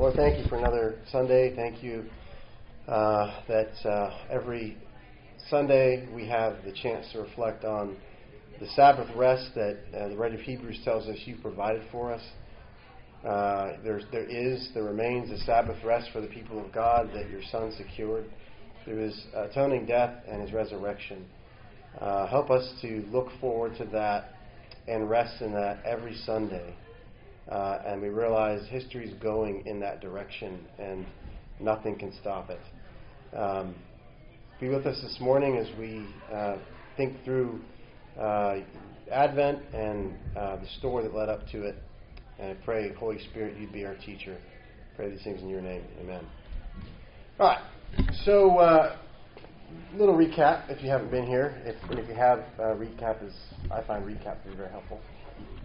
Lord, thank you for another Sunday. Thank you uh, that uh, every Sunday we have the chance to reflect on the Sabbath rest that uh, the writer of Hebrews tells us you provided for us. Uh, there's, there is, there remains a Sabbath rest for the people of God that your Son secured through his atoning death and his resurrection. Uh, help us to look forward to that and rest in that every Sunday. Uh, and we realize history is going in that direction and nothing can stop it. Um, be with us this morning as we uh, think through uh, Advent and uh, the story that led up to it. And I pray, Holy Spirit, you'd be our teacher. Pray these things in your name. Amen. All right. So, uh, little recap if you haven't been here. If, and if you have, uh, recap is, I find recap to be very helpful.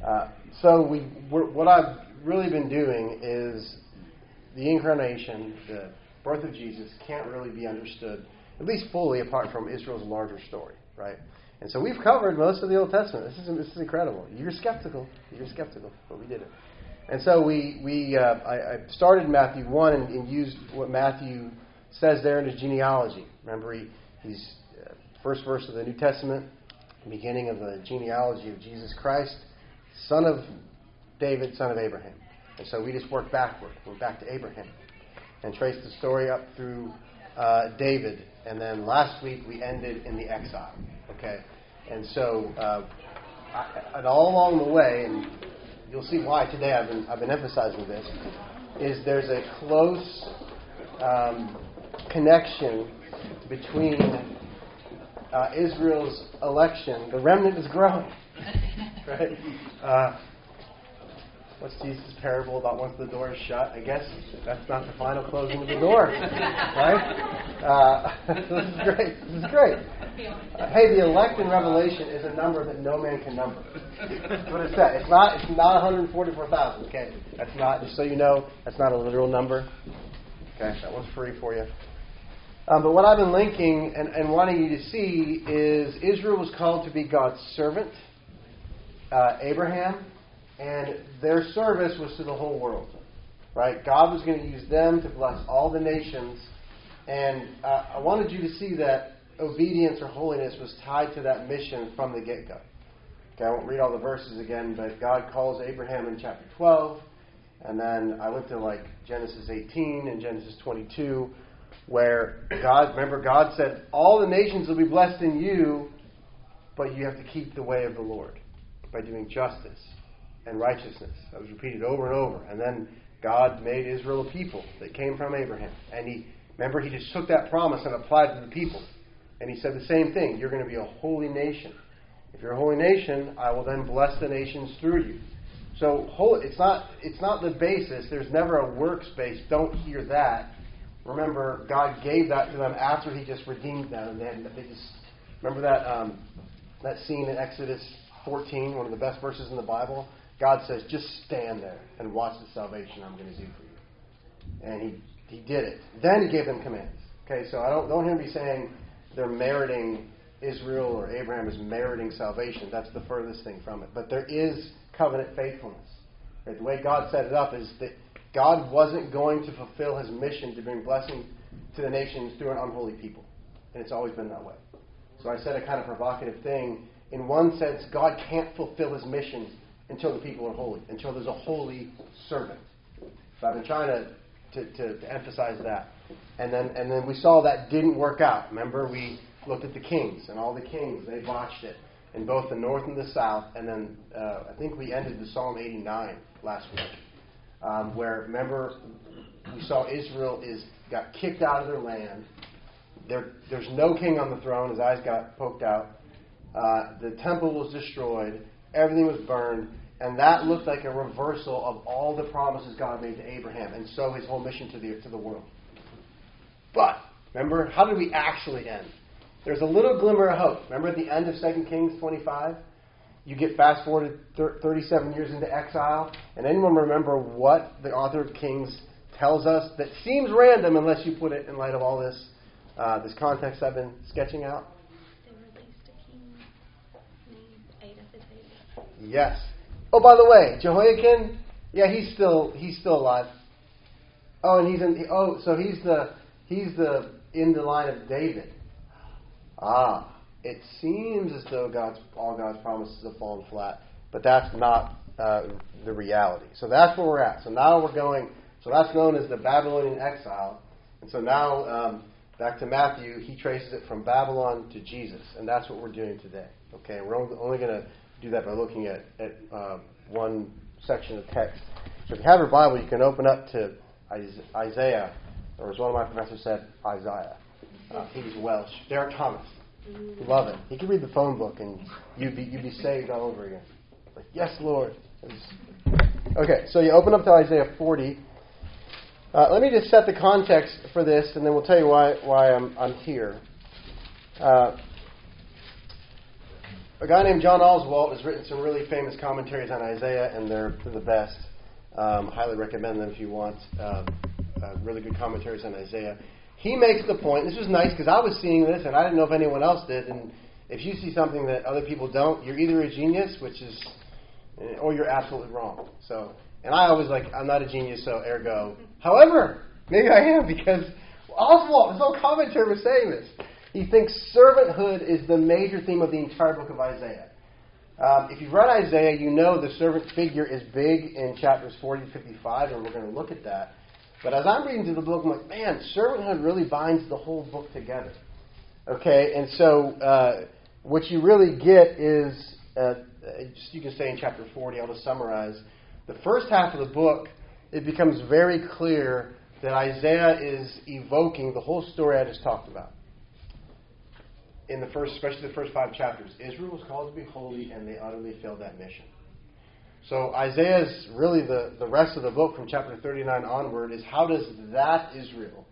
Uh, so, we, what I've really been doing is the incarnation, the birth of Jesus, can't really be understood, at least fully, apart from Israel's larger story, right? And so we've covered most of the Old Testament. This is, this is incredible. You're skeptical. You're skeptical, but we did it. And so we, we uh, I, I started Matthew 1 and, and, used what Matthew says there in his genealogy. Remember, he, he's uh, first verse of the New Testament, beginning of the genealogy of Jesus Christ, son of David, son of Abraham. And so we just work backward. We're back to Abraham and trace the story up through uh, David. And then last week we ended in the exile. Okay? And so, uh, I, and all along the way, and you'll see why today I've been, I've been emphasizing this, is there's a close um, connection between uh, Israel's election. The remnant is growing. right? Uh, what's Jesus' parable about once the door is shut? I guess that's not the final closing of the door, right? Uh, this is great. This is great. Uh, hey, the elect in Revelation is a number that no man can number. That's what it said. It's not. It's not 144,000. Okay, that's not. Just so you know, that's not a literal number. Okay, that one's free for you. Um, but what I've been linking and, and, wanting you to see is Israel was called to be God's servant. Uh, Abraham and their service was to the whole world. Right? God was going to use them to bless all the nations. And uh, I wanted you to see that obedience or holiness was tied to that mission from the get go. Okay, I won't read all the verses again, but God calls Abraham in chapter 12. And then I went to like Genesis 18 and Genesis 22, where God, remember, God said, All the nations will be blessed in you, but you have to keep the way of the Lord by doing justice and righteousness. That was repeated over and over. And then God made Israel a people that came from Abraham. And he remember he just took that promise and applied it to the people. And he said the same thing. You're going to be a holy nation. If you're a holy nation, I will then bless the nations through you. So it's not it's not the basis. There's never a workspace. Don't hear that. Remember, God gave that to them after He just redeemed them. And they just remember that um, that scene in Exodus 14, one of the best verses in the Bible, God says, just stand there and watch the salvation I'm going to do for you. And he, he did it. Then he gave them commands. Okay, so I don't, don't hear me saying they're meriting Israel or Abraham is meriting salvation. That's the furthest thing from it. But there is covenant faithfulness. Right? The way God set it up is that God wasn't going to fulfill his mission to bring blessing to the nations through an unholy people. And it's always been that way. So I said a kind of provocative thing. In one sense, God can't fulfill his mission until the people are holy, until there's a holy servant. So I've been trying to, to, to, to emphasize that. And then, and then we saw that didn't work out. Remember, we looked at the kings, and all the kings, they botched it in both the north and the south. And then uh, I think we ended with Psalm 89 last week, um, where, remember, we saw Israel is got kicked out of their land. There, there's no king on the throne. His eyes got poked out. Uh, the temple was destroyed everything was burned, and that looked like a reversal of all the promises God made to Abraham, and so his whole mission to the, to the world. But, remember, how did we actually end? There's a little glimmer of hope. Remember at the end of 2 Kings 25? You get fast forwarded 37 years into exile, and anyone remember what the author of Kings tells us that seems random unless you put it in light of all this, uh, this context I've been sketching out? Yes. Oh, by the way, Jehoiakim, yeah, he's still he's still alive. Oh, and he's in. Oh, so he's the he's the in the line of David. Ah, it seems as though God's all God's promises have fallen flat, but that's not uh, the reality. So that's where we're at. So now we're going. So that's known as the Babylonian exile, and so now um, back to Matthew, he traces it from Babylon to Jesus, and that's what we're doing today. Okay, we're only going to do that by looking at at uh, one section of text. So if you have your Bible, you can open up to Isaiah, or as one of my professors said, Isaiah. Uh, he was Welsh. Derek Thomas. Love it. He could read the phone book and you'd be, you'd be saved all over again. Like, yes, Lord. Okay, so you open up to Isaiah 40. Uh, let me just set the context for this, and then we'll tell you why, why I'm, I'm here. Uh, a guy named John Oswalt has written some really famous commentaries on Isaiah, and they're, the best. Um, highly recommend them if you want um, uh, really good commentaries on Isaiah. He makes the point. This was nice because I was seeing this and I didn't know if anyone else did. And if you see something that other people don't, you're either a genius, which is, or you're absolutely wrong. So, and I always like, I'm not a genius, so ergo. However, maybe I am because Oswalt, his whole commentary was saying this. He thinks servanthood is the major theme of the entire book of Isaiah. Um, if you've read Isaiah, you know the servant figure is big in chapters 40 to 55, and we're going to look at that. But as I'm reading through the book, I'm like, man, servanthood really binds the whole book together. Okay, and so uh, what you really get is, uh, you can say in chapter 40, I'll just summarize. The first half of the book, it becomes very clear that Isaiah is evoking the whole story I just talked about in the first, especially the first five chapters, Israel was called to be holy, and they utterly failed that mission. So Isaiah's really the, the rest of the book from chapter 39 onward is how does that Israel,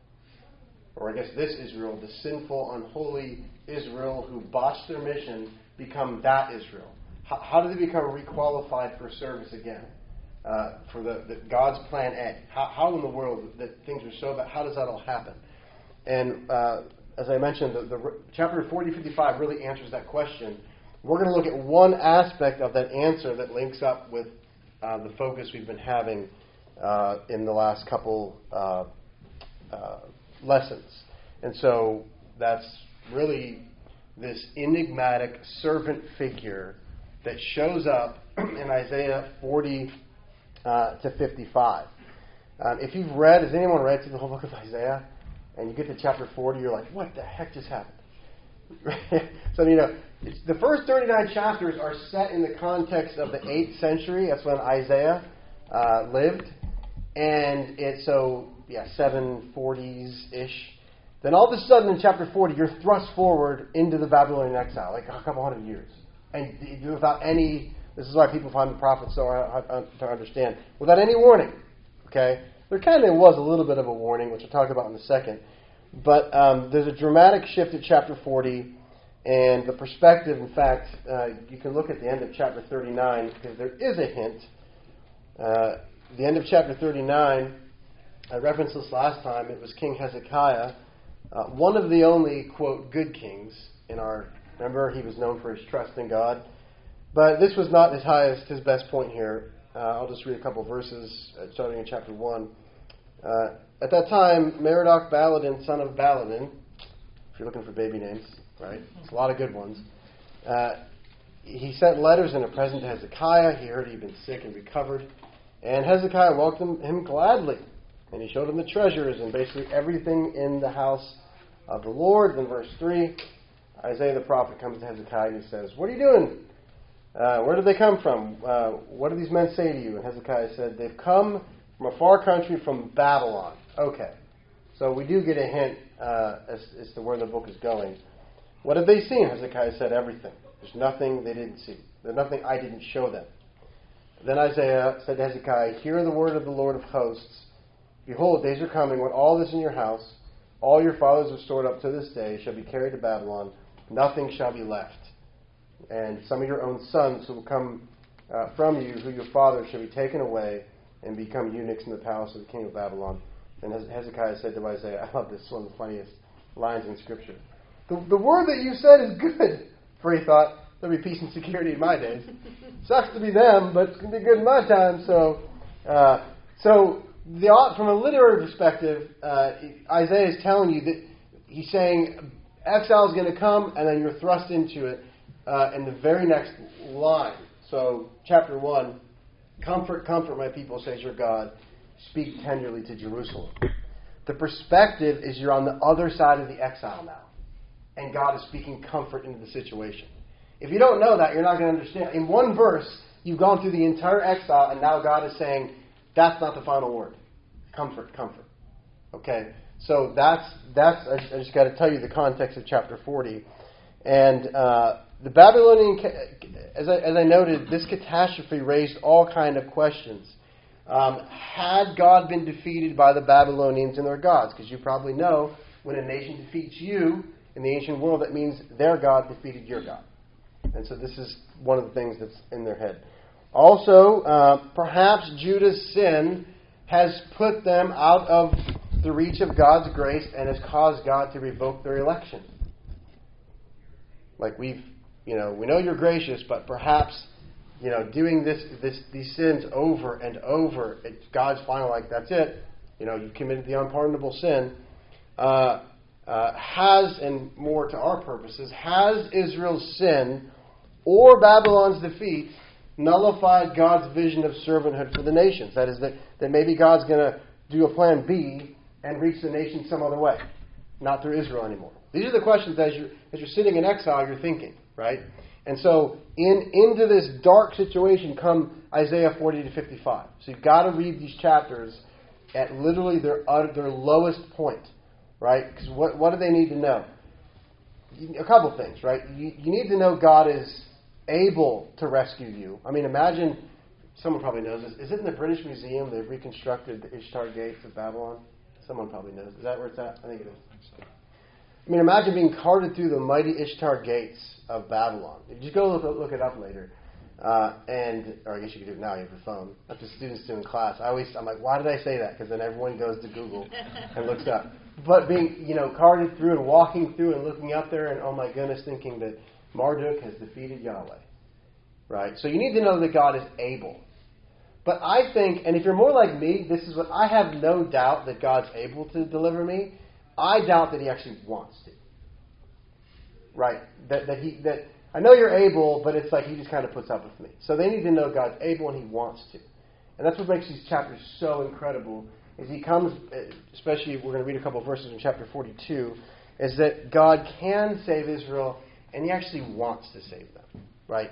or I guess this Israel, the sinful, unholy Israel who botched their mission, become that Israel? How, how do they become requalified for service again? Uh, for the, the, God's plan A. How, how in the world that things are so bad? How does that all happen? And uh, as I mentioned, the, the chapter 40 55 really answers that question. We're going to look at one aspect of that answer that links up with uh, the focus we've been having uh, in the last couple uh, uh lessons. And so that's really this enigmatic servant figure that shows up in Isaiah 40 uh, to 55. Um, if you've read, has anyone read through the whole book of Isaiah? And you get to chapter 40, you're like, what the heck just happened? so, you know, the first 39 chapters are set in the context of the 8th century. That's when Isaiah uh, lived. And it's so, yeah, 740s ish. Then all of a sudden in chapter 40, you're thrust forward into the Babylonian exile, like a couple hundred years. And without any, this is why people find the prophets so hard to understand, without any warning. Okay? There kind of was a little bit of a warning, which I'll talk about in a second. But um, there's a dramatic shift at chapter 40, and the perspective, in fact, uh, you can look at the end of chapter 39 because there is a hint. Uh, the end of chapter 39, I referenced this last time, it was King Hezekiah, uh, one of the only, quote, good kings in our. Remember, he was known for his trust in God. But this was not his highest, his best point here. Uh, I'll just read a couple verses uh, starting in chapter 1. Uh, at that time, Merodach Baladan, son of Baladan, if you're looking for baby names, right? It's a lot of good ones. Uh, he sent letters and a present to Hezekiah. He heard he'd been sick and recovered. And Hezekiah welcomed him gladly. And he showed him the treasures and basically everything in the house of the Lord. Then, verse 3, Isaiah the prophet comes to Hezekiah and he says, What are you doing? Uh, where did they come from? Uh, what do these men say to you? And Hezekiah said, They've come from a far country from Babylon. Okay. So we do get a hint uh, as, as to where the book is going. What have they seen? Hezekiah said everything. There's nothing they didn't see. There's nothing I didn't show them. Then Isaiah said to Hezekiah, Hear the word of the Lord of hosts. Behold, days are coming when all this in your house, all your fathers have stored up to this day, shall be carried to Babylon. Nothing shall be left. And some of your own sons who will come uh, from you, who your fathers shall be taken away and become eunuchs in the palace of the king of Babylon. And Hezekiah said to Isaiah, I love this, one of the funniest lines in Scripture. The, the word that you said is good. For he thought, there'll be peace and security in my days. Sucks to be them, but it's going to be good in my time. So, uh, so the, from a literary perspective, uh, Isaiah is telling you that he's saying exile is going to come, and then you're thrust into it uh, in the very next line. So, chapter 1 Comfort, comfort my people, says your God. Speak tenderly to Jerusalem. The perspective is you're on the other side of the exile now, and God is speaking comfort into the situation. If you don't know that, you're not going to understand. In one verse, you've gone through the entire exile, and now God is saying, that's not the final word. Comfort, comfort. Okay? So that's, that's I just got to tell you the context of chapter 40. And uh, the Babylonian, as I, as I noted, this catastrophe raised all kind of questions. Um, had God been defeated by the Babylonians and their gods? Because you probably know when a nation defeats you in the ancient world, that means their God defeated your God. And so this is one of the things that's in their head. Also, uh, perhaps Judah's sin has put them out of the reach of God's grace and has caused God to revoke their election. Like we've, you know, we know you're gracious, but perhaps, you know, doing this, this these sins over and over, it's God's final like that's it. You know, you've committed the unpardonable sin. Uh, uh, has, and more to our purposes, has Israel's sin or Babylon's defeat nullified God's vision of servanthood for the nations. That is, that, that maybe God's going to do a plan B and reach the nations some other way, not through Israel anymore. These are the questions as you're, as you're sitting in exile, you're thinking, right? And so, in, into this dark situation come Isaiah 40 to 55. So you've got to read these chapters at literally their, their lowest point, right? Because what, what do they need to know? A couple things, right? You, you need to know God is able to rescue you. I mean, imagine someone probably knows this. Is it in the British Museum? They've reconstructed the Ishtar Gates of Babylon. Someone probably knows. Is that where it's at? I think it is. I mean, imagine being carted through the mighty Ishtar Gates of Babylon. Just go look, look it up later. Uh, and, or I guess you could do it now. You have your phone. That's the students do in class. I always, I'm like, why did I say that? Because then everyone goes to Google and looks up. But being, you know, carted through and walking through and looking up there and, oh my goodness, thinking that Marduk has defeated Yahweh. Right? So you need to know that God is able. But I think, and if you're more like me, this is what I have no doubt that God's able to deliver me. I doubt that He actually wants to. Right? That, that He that I know you're able, but it's like He just kind of puts up with me. So they need to know God's able and He wants to. And that's what makes these chapters so incredible. Is He comes, eh, especially we're going to read a couple of verses in chapter 42, is that God can save Israel and he actually wants to save them, right?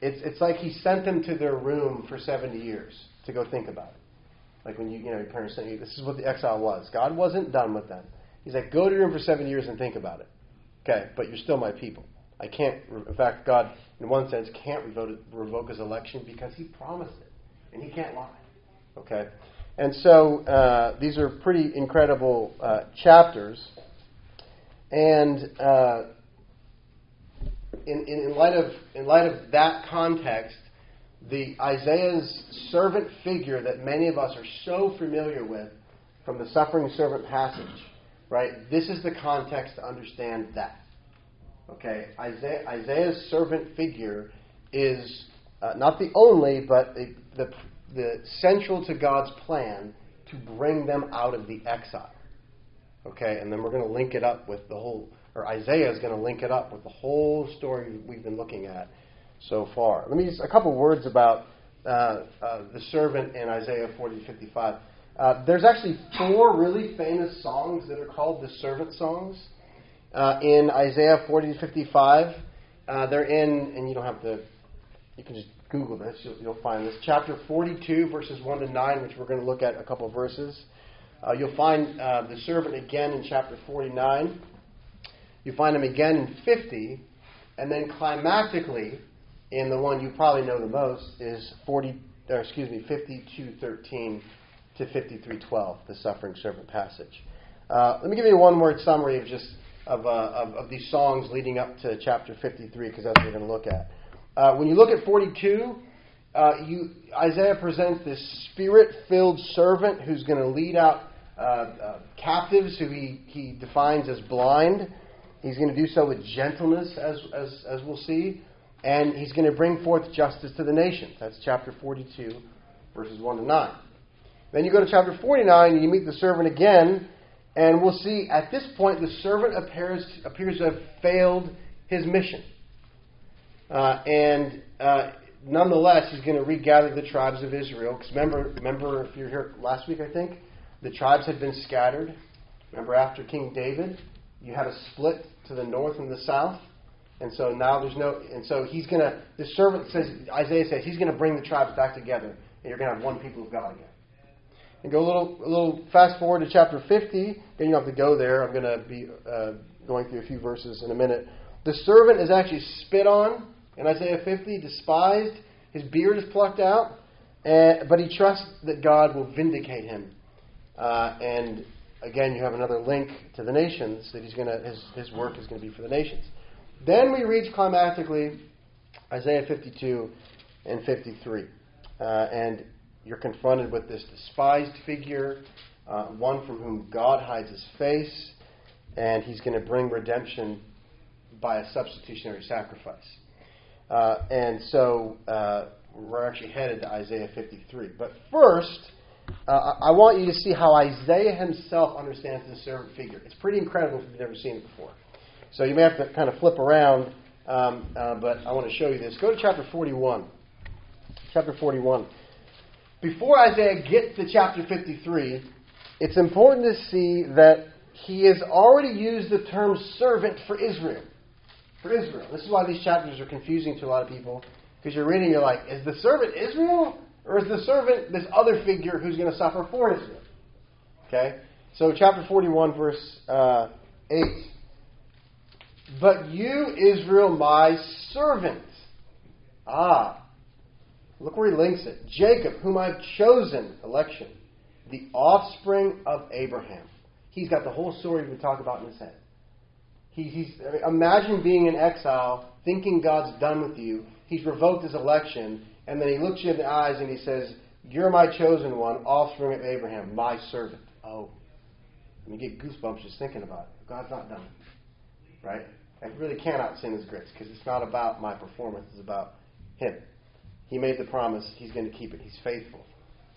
It's, it's like he sent them to their room for 70 years to go think about it. Like when you, you know, your parents sent you, this is what the exile was. God wasn't done with them. He's like, go to your room for seven years and think about it. Okay, but you're still my people. I can't, in fact, God, in one sense, can't revoke, his election because he promised it. And he can't lie. Okay? And so uh, these are pretty incredible uh, chapters. And uh, in, in, light of, in light of that context, the Isaiah's servant figure that many of us are so familiar with from the suffering servant passage, right? This is the context to understand that. Okay, Isaiah, Isaiah's servant figure is uh, not the only, but the, the, the central to God's plan to bring them out of the exile. Okay, and then we're going to link it up with the whole or Isaiah is going to link it up with the whole story we've been looking at so far. Let me just a couple words about uh, uh, the servant in Isaiah 40 55. Uh, there's actually four really famous songs that are called the servant songs uh, in Isaiah 40 to 55. Uh, they're in, and you don't have to, you can just Google this, you'll, you'll, find this. Chapter 42, verses 1 to 9, which we're going to look at a couple verses. Uh, you'll find the servant again in chapter 49. You find him again in 50, and then climactically, in the one you probably know the most, is 40, or excuse me, 52:13 to 53:12, the suffering servant passage. Uh, let me give you a one-word summary of just of, uh, of, of, these songs leading up to chapter 53, because that's what we're going to look at. Uh, when you look at 42, uh, you, Isaiah presents this spirit-filled servant who's going to lead out uh, uh, captives who he, he defines as blind. He's going to do so with gentleness, as, as, as we'll see. And he's going to bring forth justice to the nations. That's chapter 42, verses 1 to 9. Then you go to chapter 49 and you meet the servant again, and we'll see at this point the servant appears, appears to have failed his mission. Uh, and uh, nonetheless, he's going to regather the tribes of Israel. Because remember, remember, if you're here last week, I think, the tribes had been scattered. Remember, after King David, you had a split to the north and the south. And so now there's no, and so he's going to, the servant says, Isaiah says, he's going to bring the tribes back together, and you're going to have one people of God again. And go a little, a little fast forward to chapter 50. Then you don't have to go there. I'm going to be uh, going through a few verses in a minute. The servant is actually spit on in Isaiah 50, despised. His beard is plucked out, and, but he trusts that God will vindicate him. Uh, and again, you have another link to the nations that he's going to his his work is going to be for the nations. Then we reach climactically Isaiah 52 and 53, uh, and you're confronted with this despised figure, uh, one from whom God hides his face, and he's going to bring redemption by a substitutionary sacrifice. Uh, and so uh, we're actually headed to Isaiah 53. But first, uh, I want you to see how Isaiah himself understands the servant figure. It's pretty incredible if you've never seen it before. So you may have to kind of flip around, um, uh, but I want to show you this. Go to chapter 41. Chapter 41. Before Isaiah gets to chapter 53, it's important to see that he has already used the term servant for Israel. For Israel. This is why these chapters are confusing to a lot of people. Because you're reading, you're like, is the servant Israel? Or is the servant this other figure who's going to suffer for Israel? Okay? So, chapter 41, verse uh, 8. But you, Israel, my servant. Ah. Look where he links it. Jacob, whom I've chosen, election. The offspring of Abraham. He's got the whole story we talk about in his head. He, he's, I mean, imagine being in exile, thinking God's done with you. He's revoked his election, and then he looks you in the eyes and he says, You're my chosen one, offspring of Abraham, my servant. Oh. I mean, you get goosebumps just thinking about it. God's not done. Right? I really cannot sin his grace because it's not about my performance, it's about him. He made the promise, he's going to keep it. He's faithful.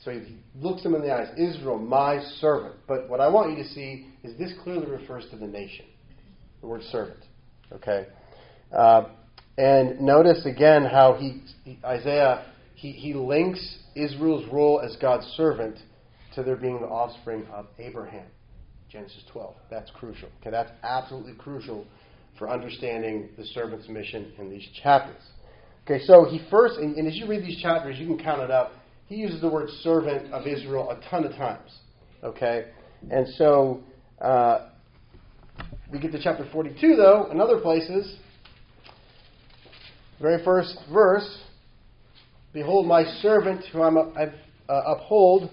So he looks him in the eyes, Israel, my servant. But what I want you to see is this clearly refers to the nation, the word servant. Okay? Uh, and notice again how he, Isaiah, he, he links Israel's role as God's servant to their being the offspring of Abraham. Genesis 12. That's crucial. Okay, that's absolutely crucial for understanding the servant's mission in these chapters. Okay, so he first, and, and as you read these chapters, you can count it up. He uses the word servant of Israel a ton of times. Okay, and so uh, we get to chapter 42, though, in other places, very first verse Behold, my servant, whom i uh, uphold,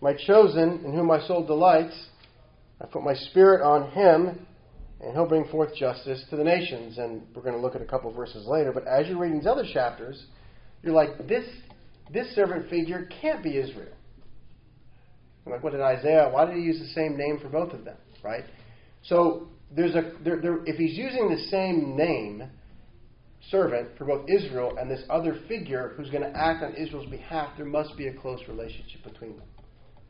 my chosen, in whom my soul delights. I put my spirit on him, and he'll bring forth justice to the nations. And we're going to look at a couple verses later. But as you're reading these other chapters, you're like, this, this servant figure can't be Israel. I'm like, what did Isaiah? Why did he use the same name for both of them? Right? So there's a there, there, if he's using the same name, servant for both Israel and this other figure who's going to act on Israel's behalf, there must be a close relationship between them.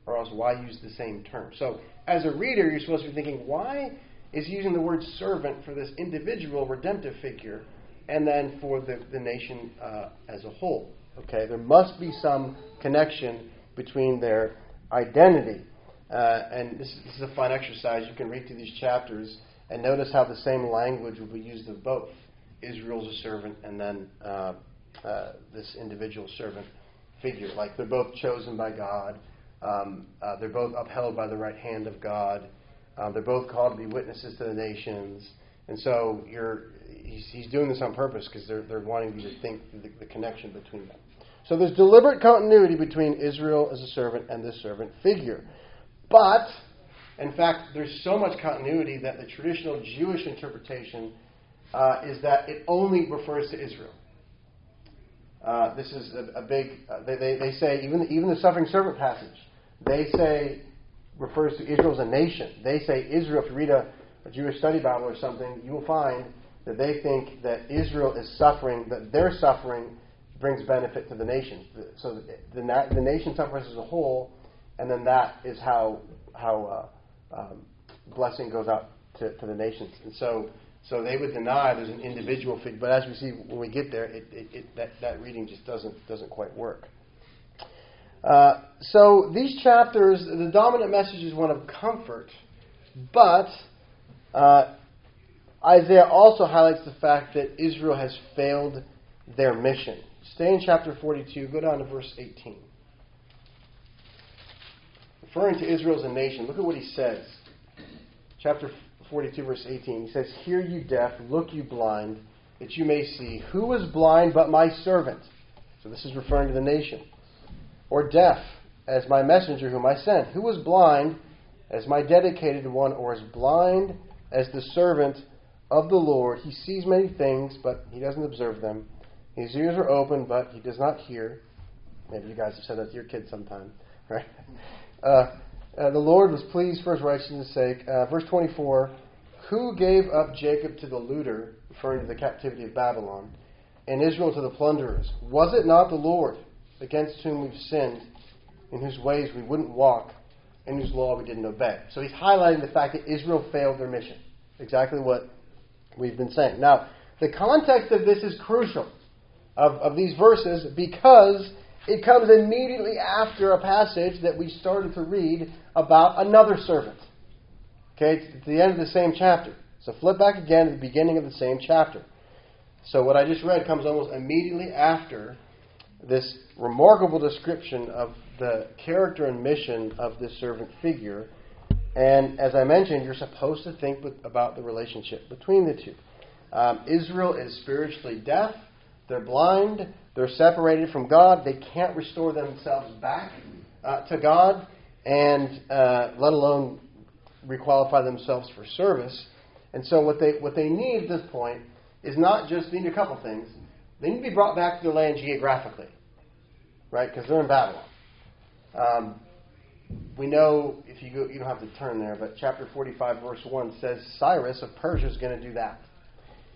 Or else, why use the same term? So, as a reader, you're supposed to be thinking, why is using the word servant for this individual redemptive figure and then for the, the nation uh, as a whole? Okay, there must be some connection between their identity. Uh, and this, this is a fun exercise. You can read through these chapters and notice how the same language will be used of both. Israel's a servant, and then uh, uh, this individual servant figure. Like they're both chosen by God, um, uh, they're both upheld by the right hand of God, uh, they're both called to be witnesses to the nations. And so you're, he's, he's doing this on purpose because they're, they're wanting you to think the, the connection between them. So there's deliberate continuity between Israel as a servant and this servant figure. But, in fact, there's so much continuity that the traditional Jewish interpretation uh, is that it only refers to Israel. Uh, this is a, a big. Uh, they, they, they, say even even the suffering servant passage, they say refers to Israel as a nation. They say Israel. If you read a, a Jewish study Bible or something, you will find that they think that Israel is suffering. That their suffering brings benefit to the nation. So the, the, the nation suffers as a whole, and then that is how how uh, um, blessing goes out to, to the nations. And so so they would deny there's an individual figure, but as we see when we get there, it, it, it, that that reading just doesn't doesn't quite work. Uh, so these chapters, the dominant message is one of comfort, but uh, Isaiah also highlights the fact that Israel has failed their mission. Stay in chapter 42, go down to verse 18. Referring to Israel as a nation, look at what he says. Chapter 42, verse 18. He says, Hear you deaf, look you blind, that you may see. Who is blind but my servant? So this is referring to the nation. Or deaf, as my messenger whom I sent. Who was blind as my dedicated one, or as blind as the servant of the Lord? He sees many things, but he doesn't observe them. His ears are open, but he does not hear. Maybe you guys have said that to your kids sometime, right? Uh, uh, the Lord was pleased for his righteousness' sake. Uh, verse 24 Who gave up Jacob to the looter, referring to the captivity of Babylon, and Israel to the plunderers? Was it not the Lord against whom we've sinned, in whose ways we wouldn't walk, in whose law we didn't obey? So he's highlighting the fact that Israel failed their mission. Exactly what we've been saying. Now, the context of this is crucial of, of these verses because it comes immediately after a passage that we started to read about another servant. Okay, it's the end of the same chapter. So flip back again to the beginning of the same chapter. So what I just read comes almost immediately after this remarkable description of the character and mission of this servant figure. And as I mentioned, you're supposed to think with, about the relationship between the two. Um, Israel is spiritually deaf, they're blind, they're separated from God, they can't restore themselves back uh, to God, and uh, let alone requalify themselves for service. And so, what they, what they need at this point is not just need a couple things. They need to be brought back to the land geographically, right? Because they're in Babylon. Um, we know if you go, you don't have to turn there, but chapter 45, verse 1 says Cyrus of Persia is going to do that.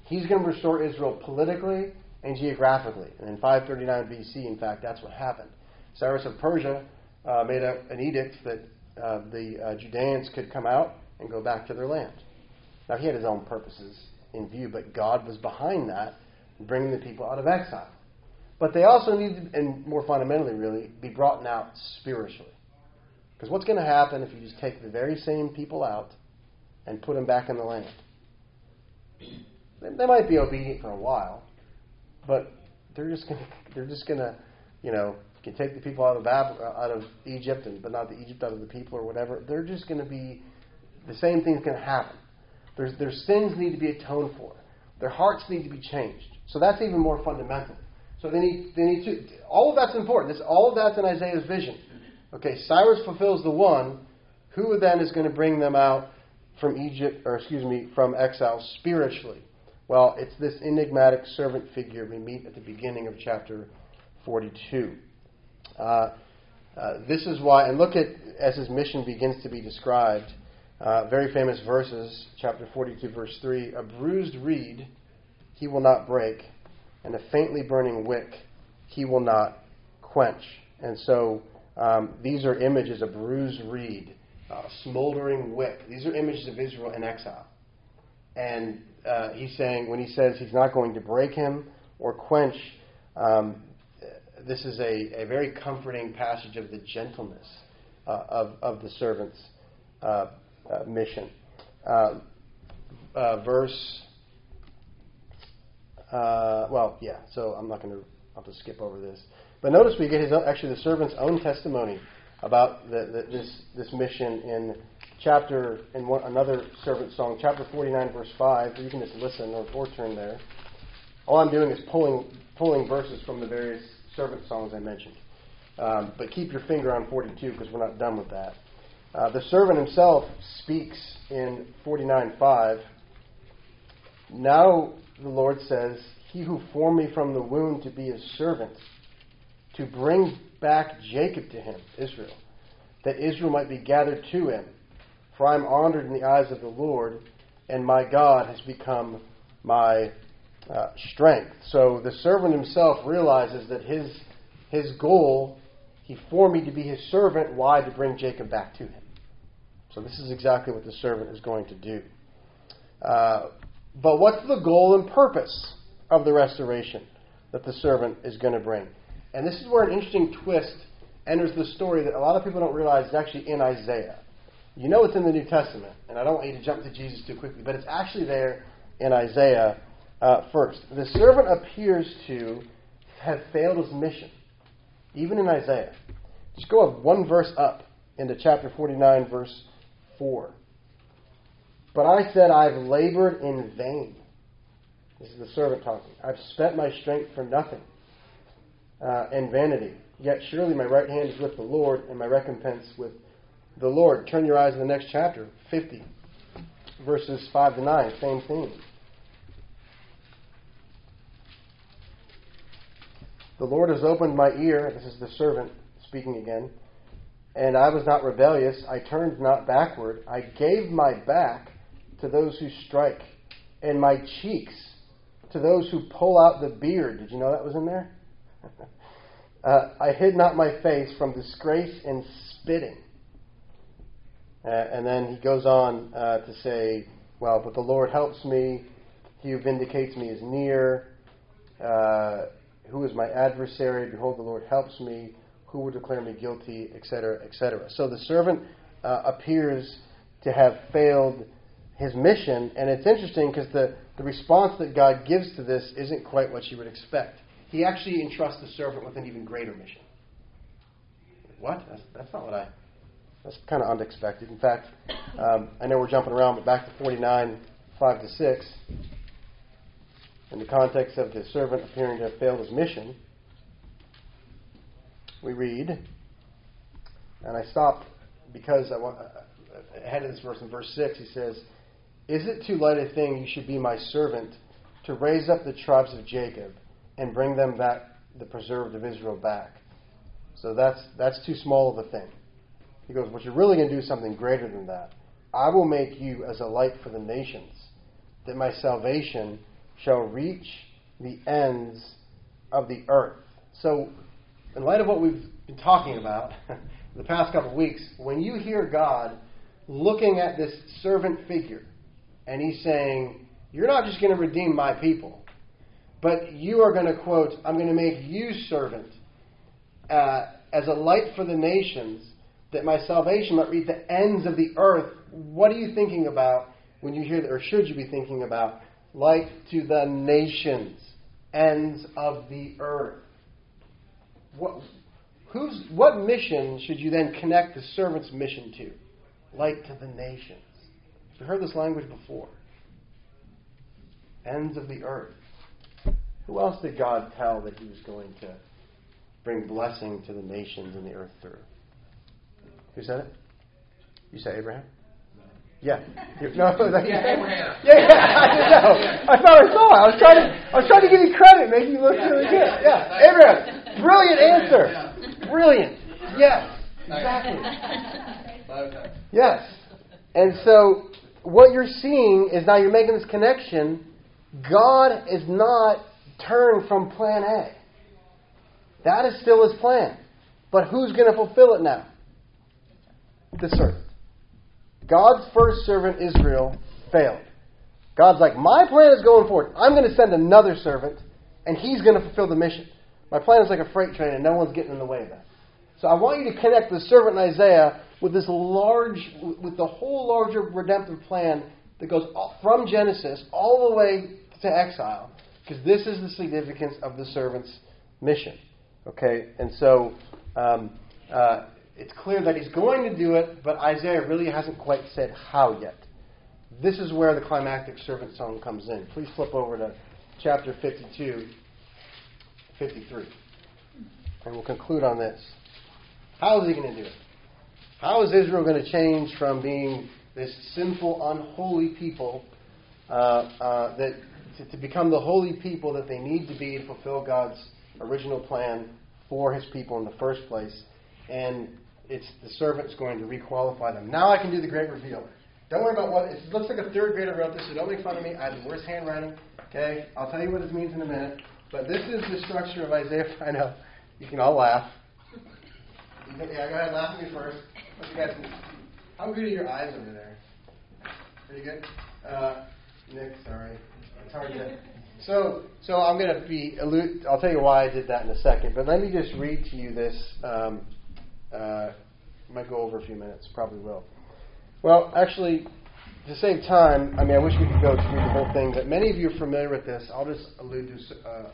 He's going to restore Israel politically and geographically. And in 539 BC, in fact, that's what happened. Cyrus of Persia uh, made a, an edict that uh, the uh, Judeans could come out and go back to their land. Now, he had his own purposes in view, but God was behind that, bringing the people out of exile. But they also need, to, and more fundamentally, really, be brought out spiritually. Because what's going to happen if you just take the very same people out and put them back in the land? They might be obedient for a while, but they're just going to, they're just going to, you know, can take the people out of Bab- uh, out of Egypt, and but not the Egypt out of the people or whatever. They're just going to be the same thing's going to happen. There's, their sins need to be atoned for. Their hearts need to be changed. So that's even more fundamental. So they need they need to all of that's important. This all of that's in Isaiah's vision. Okay, Cyrus fulfills the one. Who then is going to bring them out from Egypt, or excuse me, from exile spiritually? Well, it's this enigmatic servant figure we meet at the beginning of chapter 42. Uh, uh, this is why, and look at as his mission begins to be described. Uh, very famous verses, chapter 42, verse 3 A bruised reed he will not break, and a faintly burning wick he will not quench. And so um, these are images of bruised reed, a smoldering wick. These are images of Israel in exile. And uh, he's saying, when he says he's not going to break him or quench, um, this is a, a very comforting passage of the gentleness uh, of, of the servant's uh, uh mission. Uh, uh, well, yeah, so I'm not going to, I'll just skip over this. But notice we get his own, actually the servant's own testimony about the, the, this, this mission in chapter, in one, another servant song, chapter 49, verse 5. You can just listen or, or turn there. All I'm doing is pulling, pulling verses from the various servant songs I mentioned. Um, but keep your finger on 42 because we're not done with that. Uh, the servant himself speaks in 49:5. Now the Lord says, He who formed me from the womb to be his servant, to bring back Jacob to him, Israel, that Israel might be gathered to him. For I am honored in the eyes of the Lord, and my God has become my uh, strength. So the servant himself realizes that his his goal He formed me to be his servant. Why? To bring Jacob back to him. So this is exactly what the servant is going to do. Uh, but what's the goal and purpose of the restoration that the servant is going to bring? And this is where an interesting twist enters the story that a lot of people don't realize is actually in Isaiah. You know it's in the New Testament, and I don't want you to jump to Jesus too quickly, but it's actually there in Isaiah uh, first. The servant appears to have failed his mission, even in Isaiah. Just go one verse up into chapter 49, verse 4. But I said, I've labored in vain. This is the servant talking. I've spent my strength for nothing uh, and vanity. Yet surely my right hand is with the Lord, and my recompense with the Lord. Turn your eyes to the next chapter, 50, verses 5 to 9, same theme. The Lord has opened my ear. This is the servant speaking again. And I was not rebellious. I turned not backward. I gave my back to those who strike, and my cheeks to those who pull out the beard. Did you know that was in there? uh, I hid not my face from disgrace and spitting. Uh, and then he goes on uh, to say, Well, but the Lord helps me. He who vindicates me is near. Uh, who is my adversary? Behold, the Lord helps me. Who will declare me guilty? Etc., etc. So the servant uh, appears to have failed his mission. And it's interesting because the, the response that God gives to this isn't quite what you would expect. He actually entrusts the servant with an even greater mission. What? That's, that's not what I. That's kind of unexpected. In fact, um, I know we're jumping around, but back to 49, 5 to 6. In the context of the servant appearing to have failed his mission, we read, and I stopped because I want, ahead of this verse in verse 6, he says, is it too light a thing you should be my servant to raise up the tribes of Jacob and bring them back, the preserved of Israel back? So that's, that's too small of a thing. He goes, But you're really going to do something greater than that. I will make you as a light for the nations, that my salvation shall reach the ends of the earth. So, in light of what we've been talking about the past couple of weeks, when you hear God looking at this servant figure, and he's saying, You're not just going to redeem my people, but you are going to, quote, I'm going to make you servant uh, as a light for the nations, that my salvation might reach the ends of the earth. What are you thinking about when you hear that, or should you be thinking about? Light to the nations, ends of the earth. What, whose, what mission should you then connect the servant's mission to? Light to the nations. You've heard this language before. Ends of the earth. Who else did God tell that He was going to bring blessing to the nations and the earth through? Who said it? You said Abraham? Yeah. No, yeah, Abraham. Yeah, yeah, I didn't know. I thought I saw it. I was trying to, I was trying to give you credit, make you look yeah, really good. Yeah, yeah. Abraham. Brilliant answer. Brilliant. Yes, exactly. Yes. And so what you're seeing is now you're making this connection. God is not turned from plan A. That is still his plan. But who's going to fulfill it now? The servant. God's first servant, Israel, failed. God's like, my plan is going forward. I'm going to send another servant, and he's going to fulfill the mission. My plan is like a freight train, and no one's getting in the way of that. So I want you to connect the servant in Isaiah with this large, with the whole larger redemptive plan that goes from Genesis all the way to exile, because this is the significance of the servant's mission. Okay, and so um, uh, it's clear that he's going to do it, but Isaiah really hasn't quite said how yet. This is where the climactic servant song comes in. Please flip over to chapter 52, 53. And we'll conclude on this. How is he going to do it? How is Israel going to change from being this sinful, unholy people uh, uh, that to, to, become the holy people that they need to be to fulfill God's original plan for His people in the first place? And it's the servant's going to requalify them. Now I can do the great reveal. Don't worry about what it looks like. A third grader wrote this, so don't make fun of me. I have the worst handwriting. Okay, I'll tell you what this means in a minute. But this is the structure of Isaiah. I know you can all laugh. Yeah, go ahead. Laugh at me first. You guys, how good are your eyes over there? Pretty good. Uh, Nick, sorry, it's hard to. So, so I'm going to be. I'll tell you why I did that in a second. But let me just read to you this. Um, uh, might go over a few minutes. Probably will. Well, actually, to save time, I mean, I wish we could go through the whole thing, but many of you are familiar with this. I'll just allude to uh,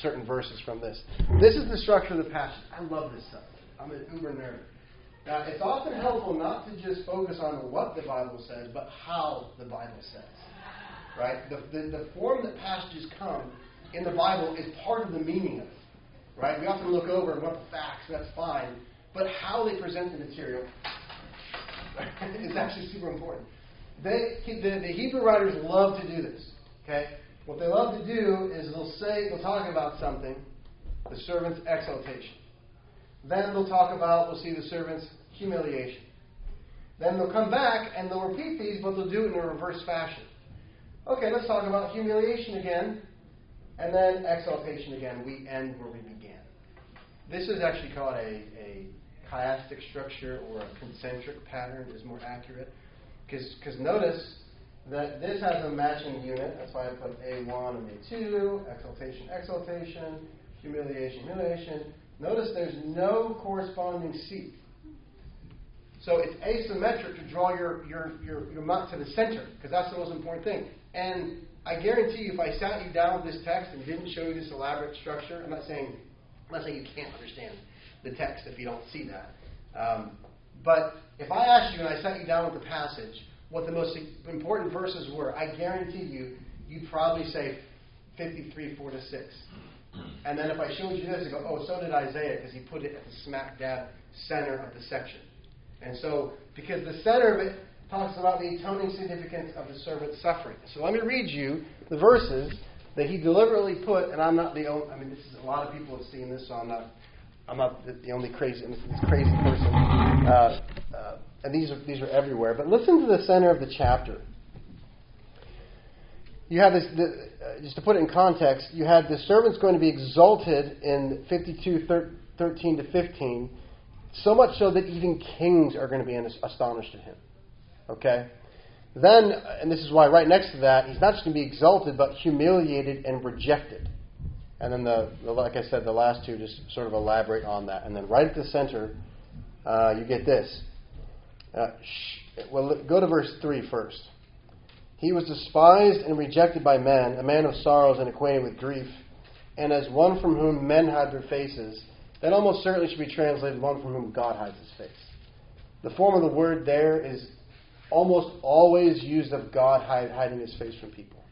certain verses from this. This is the structure of the passage. I love this stuff. I'm an uber nerd. Now, it's often helpful not to just focus on what the Bible says, but how the Bible says. Right? The, the, the form that passages come in the Bible is part of the meaning of it. Right? We often look over and want the facts, that's fine. But how they present the material is actually super important. They, the, the Hebrew writers love to do this. Okay? What they love to do is they'll say, they'll talk about something, the servant's exaltation. Then they'll talk about, we'll see the servant's humiliation. Then they'll come back and they'll repeat these, but they'll do it in a reverse fashion. Okay, let's talk about humiliation again, and then exaltation again. We end where we began. This is actually called a, a chiastic structure or a concentric pattern, is more accurate. Because notice that this has a matching unit. That's why I put A1 and A2, exaltation, exaltation, humiliation, humiliation. Notice there's no corresponding seat. So it's asymmetric to draw your, your, your, your mount to the center, because that's the most important thing. And I guarantee you, if I sat you down with this text and didn't show you this elaborate structure, I'm not saying, I'm not saying you can't understand the text if you don't see that. Um, but if I asked you and I sat you down with the passage, what the most important verses were, I guarantee you, you'd probably say 53, 4 to 6. And then if I showed you this, you go, oh, so did Isaiah, because he put it at the smack dab center of the section. And so, because the center of it talks about the atoning significance of the servant's suffering. So let me read you the verses that he deliberately put, and I'm not the only, I mean, this is a lot of people have seen this, so I'm not, I'm not the only crazy, this crazy person. Uh, uh, and these are, these are everywhere. But listen to the center of the chapter. You have this, the, uh, just to put it in context, you had the servants going to be exalted in 52, 13 to 15, so much so that even kings are going to be astonished at him. Okay? Then, and this is why right next to that, he's not just going to be exalted, but humiliated and rejected. And then, the, the, like I said, the last two just sort of elaborate on that. And then right at the center, uh, you get this. Uh, sh- well, go to verse 3 first. He was despised and rejected by men, a man of sorrows and acquainted with grief, and as one from whom men hide their faces. That almost certainly should be translated one from whom God hides his face. The form of the word there is almost always used of God hide, hiding his face from people.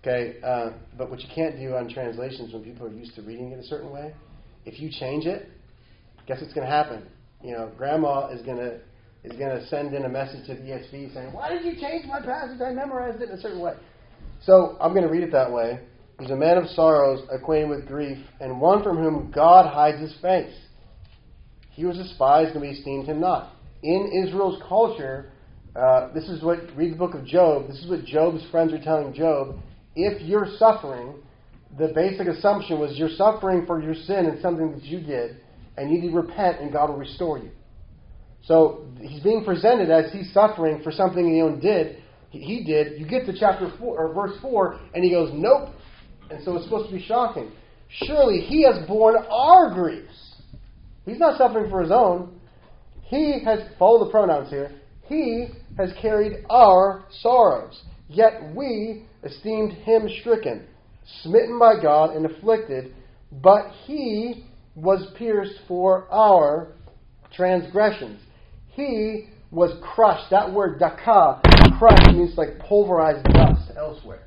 Okay, uh, but what you can't do on translations when people are used to reading it a certain way, if you change it, guess what's going to happen? You know, grandma is going to is going to send in a message to the ESV saying, "Why did you change my passage? I memorized it in a certain way." So I'm going to read it that way. He's a man of sorrows, acquainted with grief, and one from whom God hides his face. He was despised, and we esteemed him not. In Israel's culture, uh, this is what read the book of Job. This is what Job's friends are telling Job. If you're suffering, the basic assumption was you're suffering for your sin and something that you did, and you need to repent, and God will restore you. So he's being presented as he's suffering for something he own did. He did. You get to chapter four or verse four, and he goes, "Nope." And so it's supposed to be shocking. Surely he has borne our griefs. He's not suffering for his own. He has follow the pronouns here. He has carried our sorrows. Yet we esteemed him stricken, smitten by God, and afflicted. But he was pierced for our transgressions. He was crushed. That word daka, crushed, means like pulverized dust elsewhere.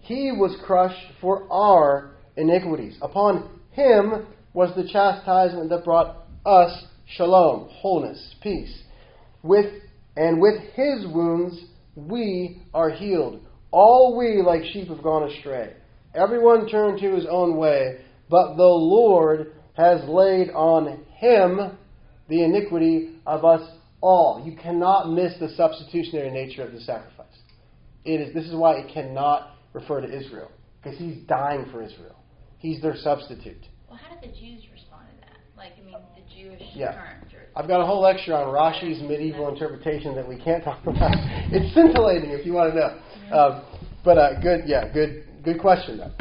He was crushed for our iniquities. Upon him was the chastisement that brought us shalom, wholeness, peace. With and with his wounds we are healed. All we like sheep have gone astray. Everyone turned to his own way, but the Lord has laid on him the iniquity of us all. You cannot miss the substitutionary nature of the sacrifice. It is, this is why it cannot refer to Israel, because he's dying for Israel. He's their substitute. Well, how did the Jews respond to that? Like, I mean, the Jewish Yeah. current church. I've got a whole lecture on Rashi's medieval interpretation that we can't talk about. It's scintillating if you want to know. Um, but uh, good, yeah, good, good question though.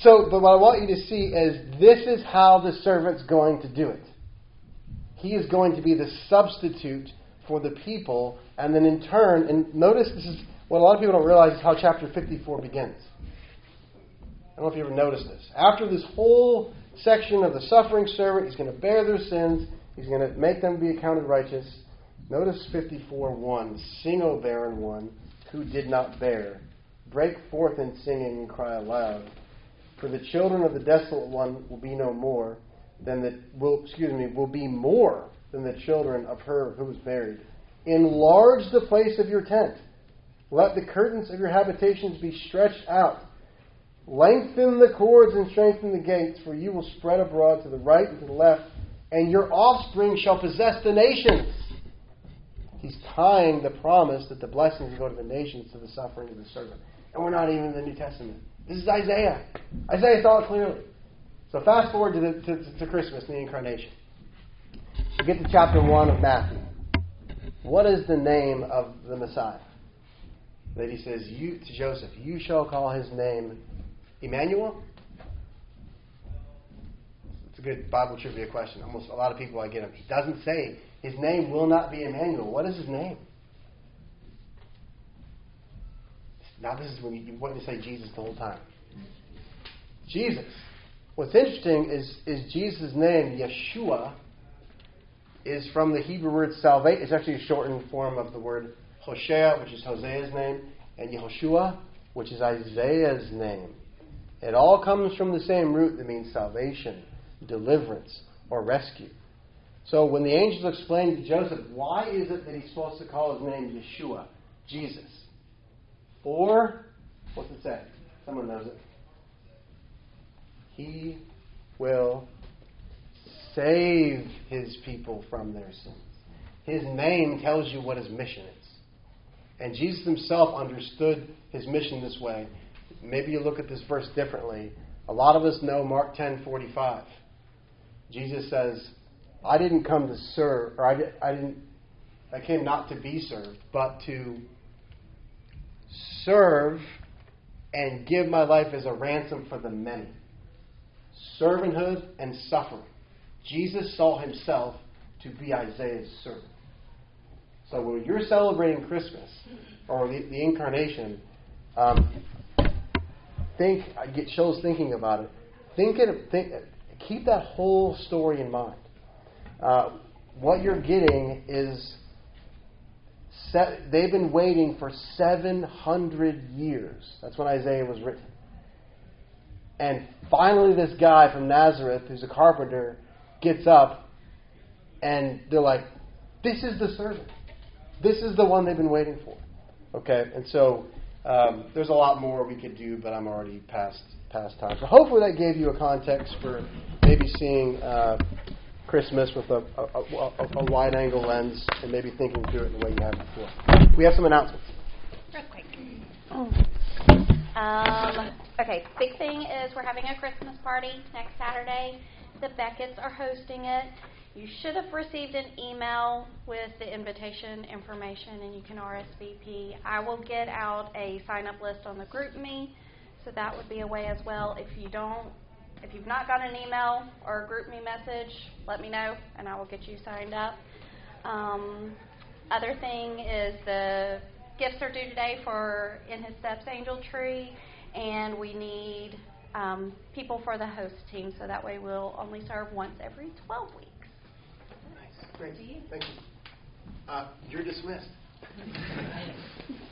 So, but what I want you to see is this is how the servant's going to do it. He is going to be the substitute for the people, and then in turn, and notice this is what a lot of people don't realize is how chapter 54 begins. I don't know if you ever noticed this. After this whole section of the suffering servant, he's going to bear their sins, he's going to make them be accounted righteous. Notice 54 1 Sing, O barren one, who did not bear. Break forth in singing and cry aloud. For the children of the desolate one will be no more than the will excuse me will be more than the children of her who was buried. Enlarge the place of your tent. Let the curtains of your habitations be stretched out. Lengthen the cords and strengthen the gates, for you will spread abroad to the right and to the left, and your offspring shall possess the nations. He's tying the promise that the blessings go to the nations to the suffering of the servant. And we're not even in the New Testament. This is Isaiah. Isaiah saw it clearly. So fast forward to, the, to, to Christmas, the incarnation. We get to chapter 1 of Matthew. What is the name of the Messiah? That he says you to Joseph, you shall call his name Emmanuel? It's a good Bible trivia question. Almost a lot of people I get him. He doesn't say his name will not be Emmanuel. What is his name? Now this is when you want to say Jesus the whole time. Jesus. What's interesting is is Jesus' name Yeshua is from the Hebrew word salvation. It's actually a shortened form of the word Hoshea, which is Hosea's name, and Yehoshua, which is Isaiah's name. It all comes from the same root that means salvation, deliverance, or rescue. So when the angels explained to Joseph, why is it that he's supposed to call his name Yeshua, Jesus? Or, what's it say? Someone knows it. He will save his people from their sins. His name tells you what his mission is. And Jesus himself understood his mission this way. Maybe you look at this verse differently. A lot of us know Mark 10:45. Jesus says, "I didn't come to serve, or I, I didn't. I came not to be served, but to serve and give my life as a ransom for the many." Servanthood and suffering. Jesus saw himself to be Isaiah's servant. So when you're celebrating Christmas or the, the incarnation, um, think I get chills thinking about it. Think it. Think, keep that whole story in mind. Uh, what you're getting is set, they've been waiting for 700 years. That's when Isaiah was written. And finally, this guy from Nazareth, who's a carpenter, gets up, and they're like, "This is the servant. This is the one they've been waiting for." Okay, and so um, there's a lot more we could do, but I'm already past past time. So hopefully that gave you a context for maybe seeing uh, Christmas with a, a, a, a wide angle lens and maybe thinking through it in the way you have before. We have some announcements. Real quick. Um, okay, big thing is we're having a Christmas party next Saturday. The Beckett's are hosting it. You should have received an email with the invitation information and you can RSVP. I will get out a sign up list on the GroupMe, so that would be a way as well. If you don't, if you've not got an email or a GroupMe message, let me know and I will get you signed up. Um, other thing is the gifts are due today for In His Steps Angel Tree, and we need um, people for the host team, so that way we'll only serve once every 12 weeks. Nice. Great. Thank you. Uh, you're dismissed.